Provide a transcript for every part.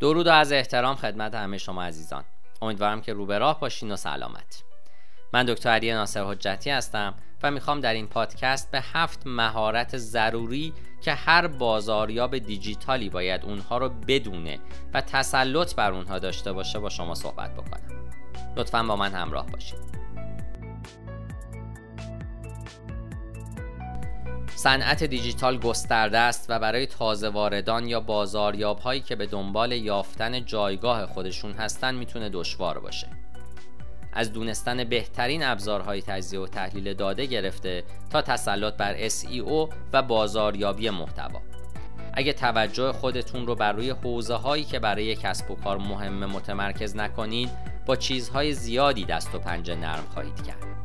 درود و از احترام خدمت همه شما عزیزان. امیدوارم که رو به راه باشین و سلامت. من دکتر علی ناصر حجتی هستم و می‌خوام در این پادکست به هفت مهارت ضروری که هر بازاریاب دیجیتالی باید اونها رو بدونه و تسلط بر اونها داشته باشه با شما صحبت بکنم. لطفا با من همراه باشید صنعت دیجیتال گسترده است و برای تازه واردان یا بازاریاب هایی که به دنبال یافتن جایگاه خودشون هستن می‌تونه دشوار باشه. از دونستن بهترین ابزارهای تجزیه و تحلیل داده گرفته تا تسلط بر SEO و بازاریابی محتوا. اگه توجه خودتون رو بر روی حوزه هایی که برای کسب و کار مهمه متمرکز نکنید با چیزهای زیادی دست و پنجه نرم خواهید کرد.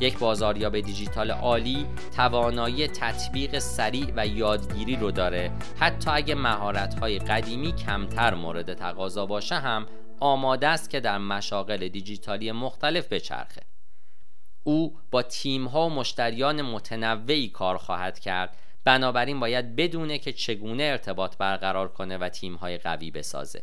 یک بازاریاب دیجیتال عالی توانایی تطبیق سریع و یادگیری رو داره. حتی اگه مهارت‌های قدیمی کمتر مورد تقاضا باشه هم آماده است که در مشاغل دیجیتالی مختلف بچرخه. او با تیم‌ها و مشتریان متنوعی کار خواهد کرد. بنابراین باید بدونه که چگونه ارتباط برقرار کنه و تیم‌های قوی بسازه.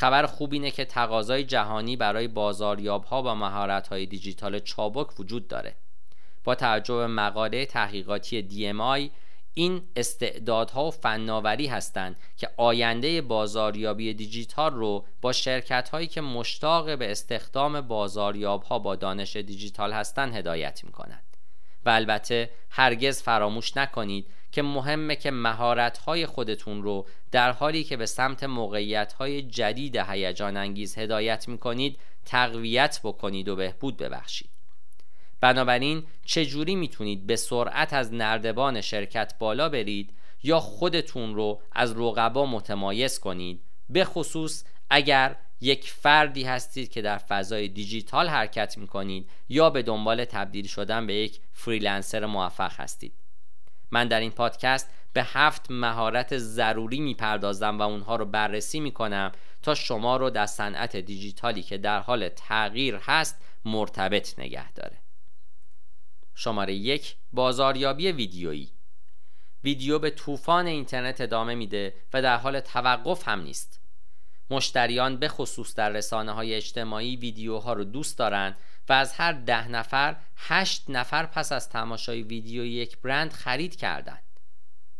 خبر خوب اینه که تقاضای جهانی برای بازاریاب ها و مهارت های دیجیتال چابک وجود داره. با توجه مقاله تحقیقاتی DMI این استعدادها و فناوری هستند که آینده بازاریابی دیجیتال رو با شرکت هایی که مشتاق به استخدام بازاریاب ها با دانش دیجیتال هستند هدایت می کنند و البته هرگز فراموش نکنید که مهمه که مهارت های خودتون رو در حالی که به سمت موقعیت های جدید هیجان انگیز هدایت می کنید تقویت بکنید و بهبود ببخشید. بنابراین چجوری می‌تونید به سرعت از نردبان شرکت بالا برید یا خودتون رو از رقبا متمایز کنید؟ به خصوص اگر یک فردی هستید که در فضای دیجیتال حرکت می کنید یا به دنبال تبدیل شدن به یک فریلنسر موفق هستید. من در این پادکست به هفت مهارت ضروری می‌پردازم و اونها رو بررسی می‌کنم تا شما رو در صنعت دیجیتالی که در حال تغییر هست مرتبط نگه داره. شماره یک بازاریابی ویدیویی. ویدیو به طوفان اینترنت ادامه میده و در حال توقف هم نیست. مشتریان به خصوص در رسانه های اجتماعی ویدیوها رو دوست دارند و از هر ده نفر هشت نفر پس از تماشای ویدیو یک برند خرید کردند.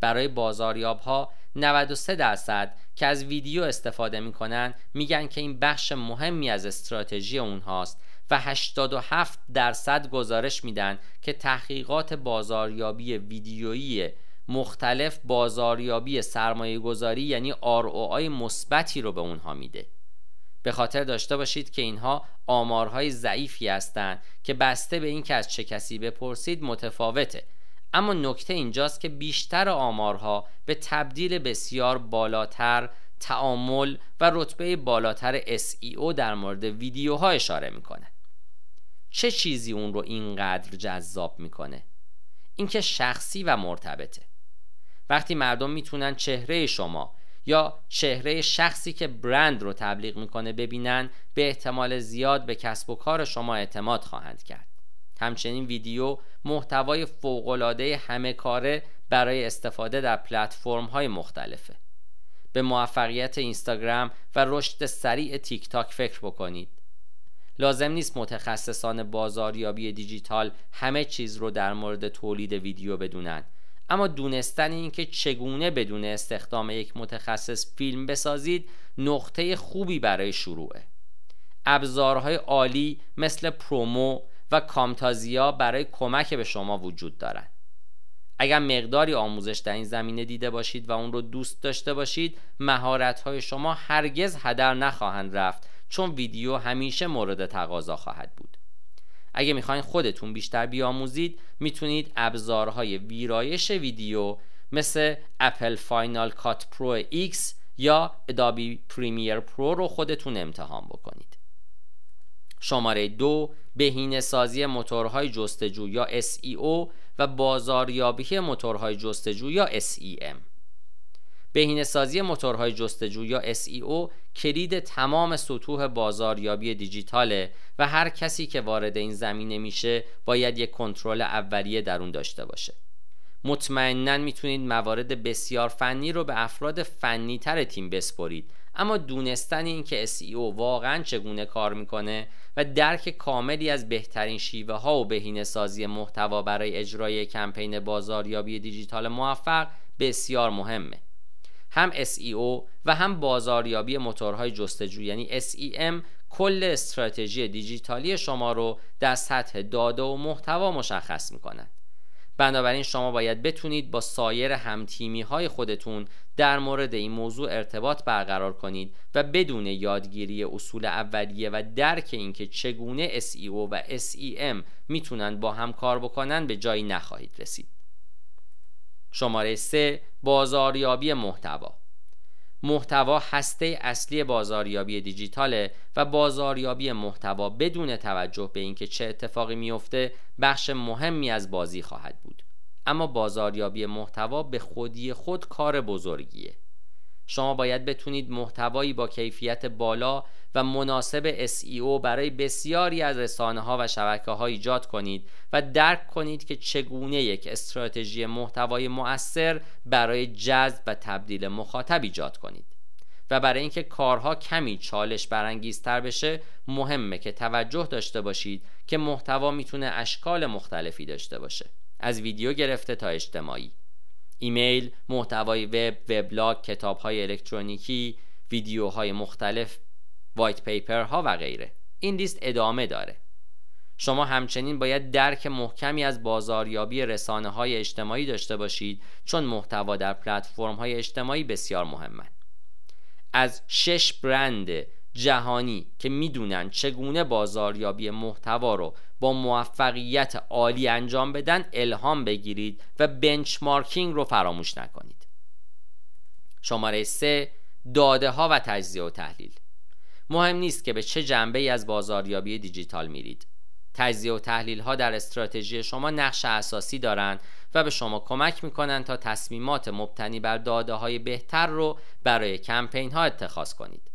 برای بازاریاب ها 93 درصد که از ویدیو استفاده می کنند میگن که این بخش مهمی از استراتژی اونهاست و 87 درصد گزارش میدن که تحقیقات بازاریابی ویدیویی مختلف بازاریابی سرمایه گذاری یعنی ROI مثبتی رو به اونها میده. به خاطر داشته باشید که اینها آمارهای ضعیفی هستند که بسته به اینکه از چه کسی بپرسید متفاوته. اما نکته اینجاست که بیشتر آمارها به تبدیل بسیار بالاتر تعامل و رتبه بالاتر SEO در مورد ویدیوها اشاره می‌کنه. چه چیزی اون رو اینقدر جذاب می‌کنه؟ اینکه شخصی و مرتبطه. وقتی مردم می‌تونن چهره شما یا چهره شخصی که برند رو تبلیغ می‌کنه ببینن به احتمال زیاد به کسب و کار شما اعتماد خواهند کرد. همچنین ویدیو محتوای فوقالعاده همه کاره برای استفاده در پلتفرم های مختلفه. به موفقیت اینستاگرام و رشد سریع تیک تاک فکر بکنید. لازم نیست متخصصان بازاریابی دیجیتال همه چیز رو در مورد تولید ویدیو بدونند اما دونستن اینکه چگونه بدون استخدام یک متخصص فیلم بسازید نقطه خوبی برای شروعه. ابزارهای عالی مثل Promo و Camtasia برای کمک به شما وجود دارند اگر مقداری آموزش در این زمینه دیده باشید و اون رو دوست داشته باشید مهارت شما هرگز هدر نخواهند رفت چون ویدیو همیشه مورد تقاضا خواهد بود. اگه می‌خواین خودتون بیشتر بیاموزید می‌تونید ابزارهای ویرایش ویدیو مثل اپل Final Cut Pro X یا ادابی پریمیر پرو رو خودتون امتحان بکنید. شماره دو بهینه سازی موتورهای جستجو یا SEO و بازاریابی موتورهای جستجو یا SEM بهینه سازی موتورهای جستجو یا SEO کلید تمام سطوح بازاریابی دیجیتاله و هر کسی که وارد این زمینه میشه باید یک کنترل اولیه در اون داشته باشه. مطمئنا می‌تونید موارد بسیار فنی رو به افراد فنی تر تیم بسپرید اما دونستن این که SEO واقعا چگونه کار می‌کنه و درک کاملی از بهترین شیوه ها و بهینه سازی محتوا برای اجرای کمپین بازاریابی دیجیتال موفق بسیار مهمه. هم SEO و هم بازاریابی موتورهای جستجو. یعنی SEM کل استراتژی دیجیتالی شما رو در سطح داده و محتوا مشخص می‌کنند بنابراین شما باید بتونید با سایر همتیمی های خودتون در مورد این موضوع ارتباط برقرار کنید و بدون یادگیری اصول اولیه و درک اینکه چگونه SEO و SEM می‌تونن با هم کار بکنن به جایی نخواهید رسید. شماره 3 بازاریابی محتوا. محتوا هسته اصلی بازاریابی دیجیتاله و بازاریابی محتوا بدون توجه به اینکه چه اتفاقی میفته بخش مهمی از بازی خواهد بود. اما بازاریابی محتوا به خودی خود کار بزرگیه. شما باید بتونید محتوایی با کیفیت بالا و مناسب SEO برای بسیاری از رسانه ها و شبکه ها ایجاد کنید و درک کنید که چگونه یک استراتژی محتوای مؤثر برای جذب و تبدیل مخاطب ایجاد کنید. و برای اینکه کارها کمی چالش برانگیزتر بشه مهمه که توجه داشته باشید که محتوا می‌تونه اشکال مختلفی داشته باشه. از ویدیو گرفته تا اجتماعی. ایمیل، محتوای وب، وبلاگ، کتاب‌های الکترونیکی، ویدیوهای مختلف وایت پیپر ها و غیره. این لیست ادامه داره. شما همچنین باید درک محکمی از بازاریابی رسانه های اجتماعی داشته باشید چون محتوا در پلتفرم های اجتماعی بسیار مهمه از شش برند جهانی که می‌دونن چگونه بازاریابی محتوا رو با موفقیت عالی انجام بدن الهام بگیرید و بنچمارکینگ رو فراموش نکنید. شماره 3 داده ها و تجزیه و تحلیل. مهم نیست که به چه جنبه ای از بازاریابی دیجیتال میرید. تجزیه و تحلیل ها در استراتژی شما نقش اساسی دارند و به شما کمک می‌کنند تا تصمیمات مبتنی بر داده های بهتر رو برای کمپین ها اتخاذ کنید.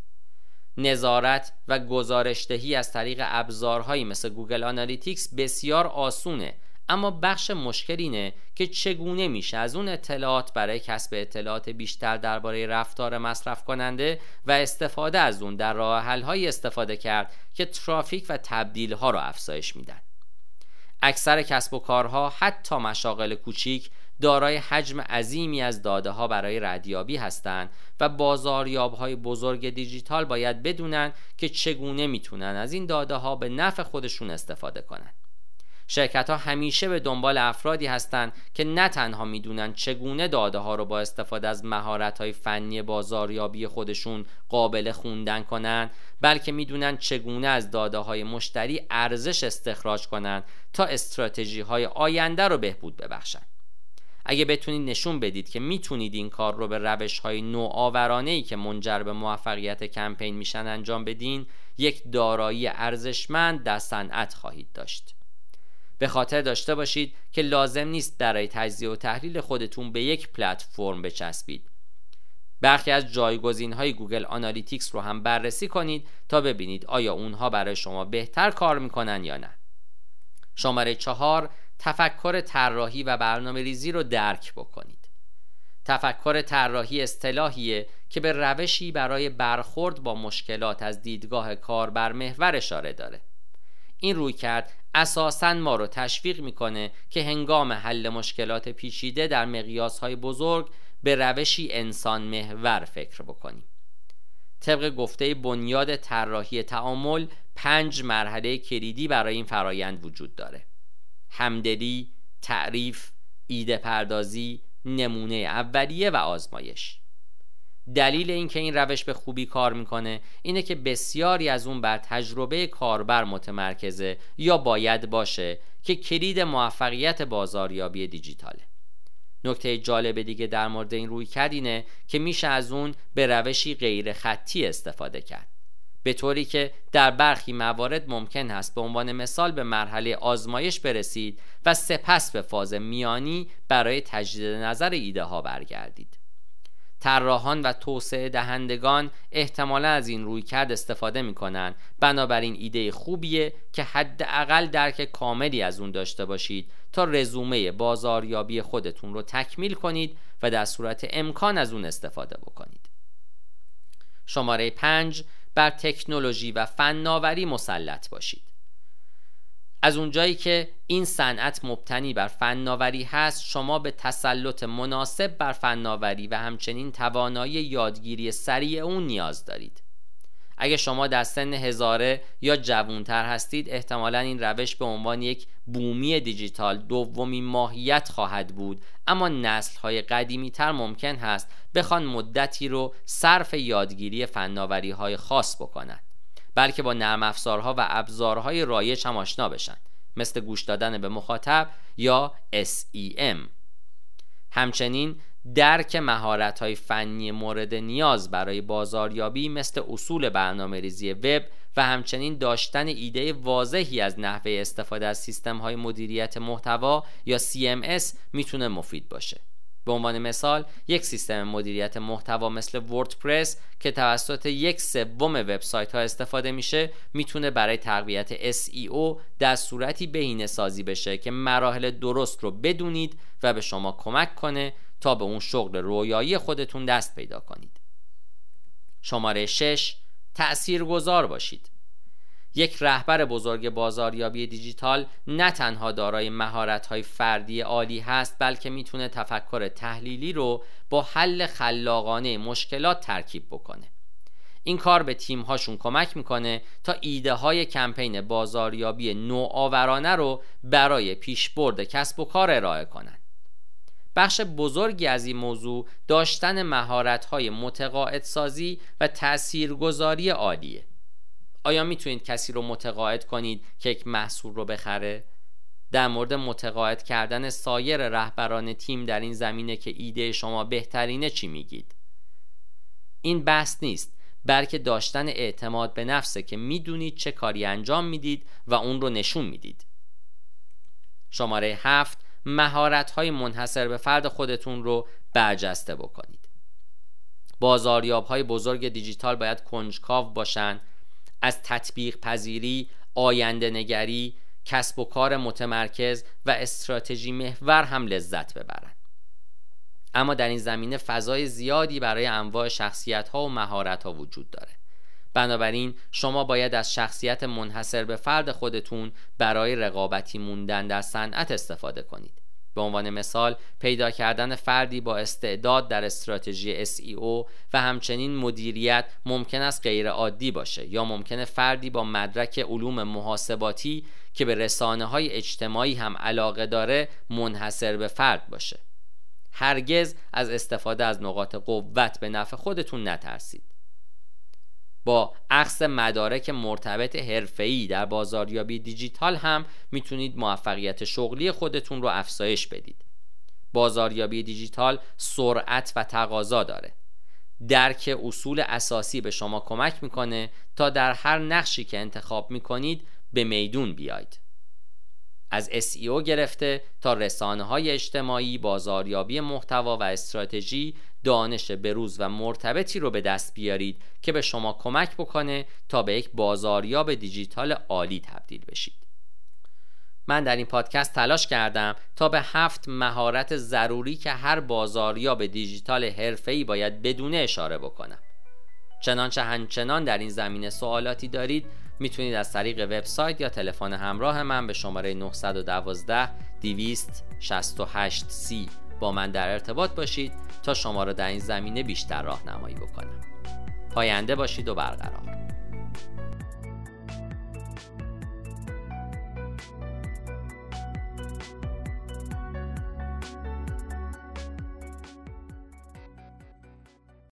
نظارت و گزارشدهی از طریق ابزارهایی مثل Google Analytics بسیار آسونه. اما بخش مشکل اینه که چگونه میشه از اون اطلاعات برای کسب اطلاعات بیشتر درباره رفتار مصرف کننده و استفاده از اون در راه حل استفاده کرد که ترافیک و تبدیل ها رو افزایش میدن. اکثر کسب و کارها حتی مشاغل کوچیک دارای حجم عظیمی از داده ها برای ردیابی هستند و بازاریاب های بزرگ دیجیتال باید بدونن که چگونه می‌تونن از این داده ها به نفع خودشون استفاده کنند. شرکت ها همیشه به دنبال افرادی هستند که نه تنها می‌دونن چگونه داده ها رو با استفاده از مهارت های فنی بازاریابی خودشون قابل خوندن کنند بلکه می‌دونن چگونه از داده های مشتری ارزش استخراج کنند تا استراتژی های آینده رو بهبود ببخشند اگه بتونید نشون بدید که می‌تونید این کار رو به روش های نوآورانه ای که منجر به موفقیت کمپین میشن انجام بدین یک دارایی ارزشمند در صنعت خواهید داشت. به خاطر داشته باشید که لازم نیست برای تجزیه و تحلیل خودتون به یک پلتفرم بچسبید. برخی از جایگزین های Google Analytics رو هم بررسی کنید تا ببینید آیا اونها برای شما بهتر کار می‌کنن یا نه. شماره چهار تفکر طراحی و برنامه ریزی رو درک بکنید. تفکر طراحی اصطلاحیه که به روشی برای برخورد با مشکلات از دیدگاه کاربر محور اشاره داره. این روی کرد اساسا ما رو تشویق می‌کنه که هنگام حل مشکلات پیچیده در مقیاس های بزرگ به روشی انسان محور فکر بکنیم. طبق گفته بنیاد طراحی تعامل پنج مرحله کلیدی برای این فرایند وجود داره. همدلی، تعریف، ایده پردازی، نمونه اولیه و آزمایش. دلیل اینکه این روش به خوبی کار می‌کنه اینه که بسیاری از اون بر تجربه کاربر متمرکزه یا باید باشه که کلید موفقیت بازاریابی دیجیتاله. نکته جالب دیگه در مورد این روی اینه که میشه از اون به روشی غیر خطی استفاده کرد. به طوری که در برخی موارد ممکن است به عنوان مثال به مرحله آزمایش برسید و سپس به فاز میانی برای تجدید نظر ایده ها برگردید. طراحان و توسعه دهندگان احتمالا از این روی کرد استفاده می‌کنن بنابراین ایده خوبیه که حداقل درک کاملی از اون داشته باشید تا رزومه بازاریابی خودتون رو تکمیل کنید و در صورت امکان از اون استفاده بکنید. شماره 5 بر تکنولوژی و فناوری مسلط باشید. از اونجایی که این صنعت مبتنی بر فناوری هست شما به تسلط مناسب بر فناوری و همچنین توانایی یادگیری سریع اون نیاز دارید. اگه شما در سن هزاره یا جوانتر هستید احتمالا این روش به عنوان یک بومی دیجیتال دومین ماهیت خواهد بود. اما نسل های قدیمی تر ممکن هست بخوان مدتی رو صرف یادگیری فناوری های خاص بکنند بلکه با نرم افزارها و ابزارهای رایج هم آشنا بشن مثل گوش دادن به مخاطب یا SEM همچنین درک مهارت های فنی مورد نیاز برای بازاریابی مثل اصول برنامه ریزی وب و همچنین داشتن ایده واضحی از نحوه استفاده از سیستم های مدیریت محتوا یا CMS می‌تونه مفید باشه. به عنوان مثال یک سیستم مدیریت محتوا مثل وردپرس که توسط یک سوم وبسایت ها استفاده میشه می‌تونه برای تقویت SEO در صورتی بهینه سازی بشه که مراحل درست رو بدونید و به شما کمک کنه تا به اون شغل رویایی خودتون دست پیدا کنید. شماره 6 تأثیر گذار باشید. یک رهبر بزرگ بازاریابی دیجیتال نه تنها دارای مهارت‌های فردی عالی هست بلکه می‌تونه تفکر تحلیلی رو با حل خلاقانه مشکلات ترکیب بکنه. این کار به تیم هاشون کمک می‌کنه تا ایده های کمپین بازاریابی نوآورانه رو برای پیشبرد کسب و کار ارائه کنند. بخش بزرگی از این موضوع داشتن مهارت های متقاعد سازی و تاثیرگذاری عالیه. آیا می‌تونید کسی رو متقاعد کنید که یک محصول رو بخره؟ در مورد متقاعد کردن سایر رهبران تیم در این زمینه که ایده شما بهترینه چی میگید؟ این بحث نیست بلکه داشتن اعتماد به نفسه که می‌دونید چه کاری انجام می‌دید و اون رو نشون می‌دید. شماره هفت مهارت های منحصر به فرد خودتون رو برجسته بکنید. بازاریاب های بزرگ دیجیتال باید کنجکاو باشند از تطبیق پذیری، آینده نگری، کسب و کار متمرکز و استراتژی محور هم لذت ببرند. اما در این زمینه فضای زیادی برای انواع شخصیت ها و مهارت ها وجود داره. بنابراین شما باید از شخصیت منحصر به فرد خودتون برای رقابتی موندن در صنعت استفاده کنید. به عنوان مثال پیدا کردن فردی با استعداد در استراتژی SEO و همچنین مدیریت ممکن است غیر عادی باشه یا ممکن فردی با مدرک علوم محاسباتی که به رسانه های اجتماعی هم علاقه داره منحصر به فرد باشه هرگز از استفاده از نقاط قوت به نفع خودتون نترسید با عکس مدارک مرتبط حرفه‌ای در بازاریابی دیجیتال هم می‌تونید موفقیت شغلی خودتون رو افزایش بدید. بازاریابی دیجیتال سرعت و تقاضا داره. درک اصول اساسی به شما کمک می‌کنه تا در هر نقشی که انتخاب می‌کنید به میدون بیاید. از SEO گرفته تا رسانه های اجتماعی، بازاریابی محتوا و استراتژی دانش بروز و مرتبطی رو به دست بیارید که به شما کمک بکنه تا به یک بازاریاب دیجیتال عالی تبدیل بشید. من در این پادکست تلاش کردم تا به هفت مهارت ضروری که هر بازاریاب دیجیتال حرفه‌ای باید بدونه اشاره بکنم. چنانچه هنچنان در این زمینه سوالاتی دارید می‌تونید از طریق وبسایت یا تلفن همراه من به شماره 912 268 c با من در ارتباط باشید تا شما را در این زمینه بیشتر راهنمایی بکنم. پاینده باشید و برقرار.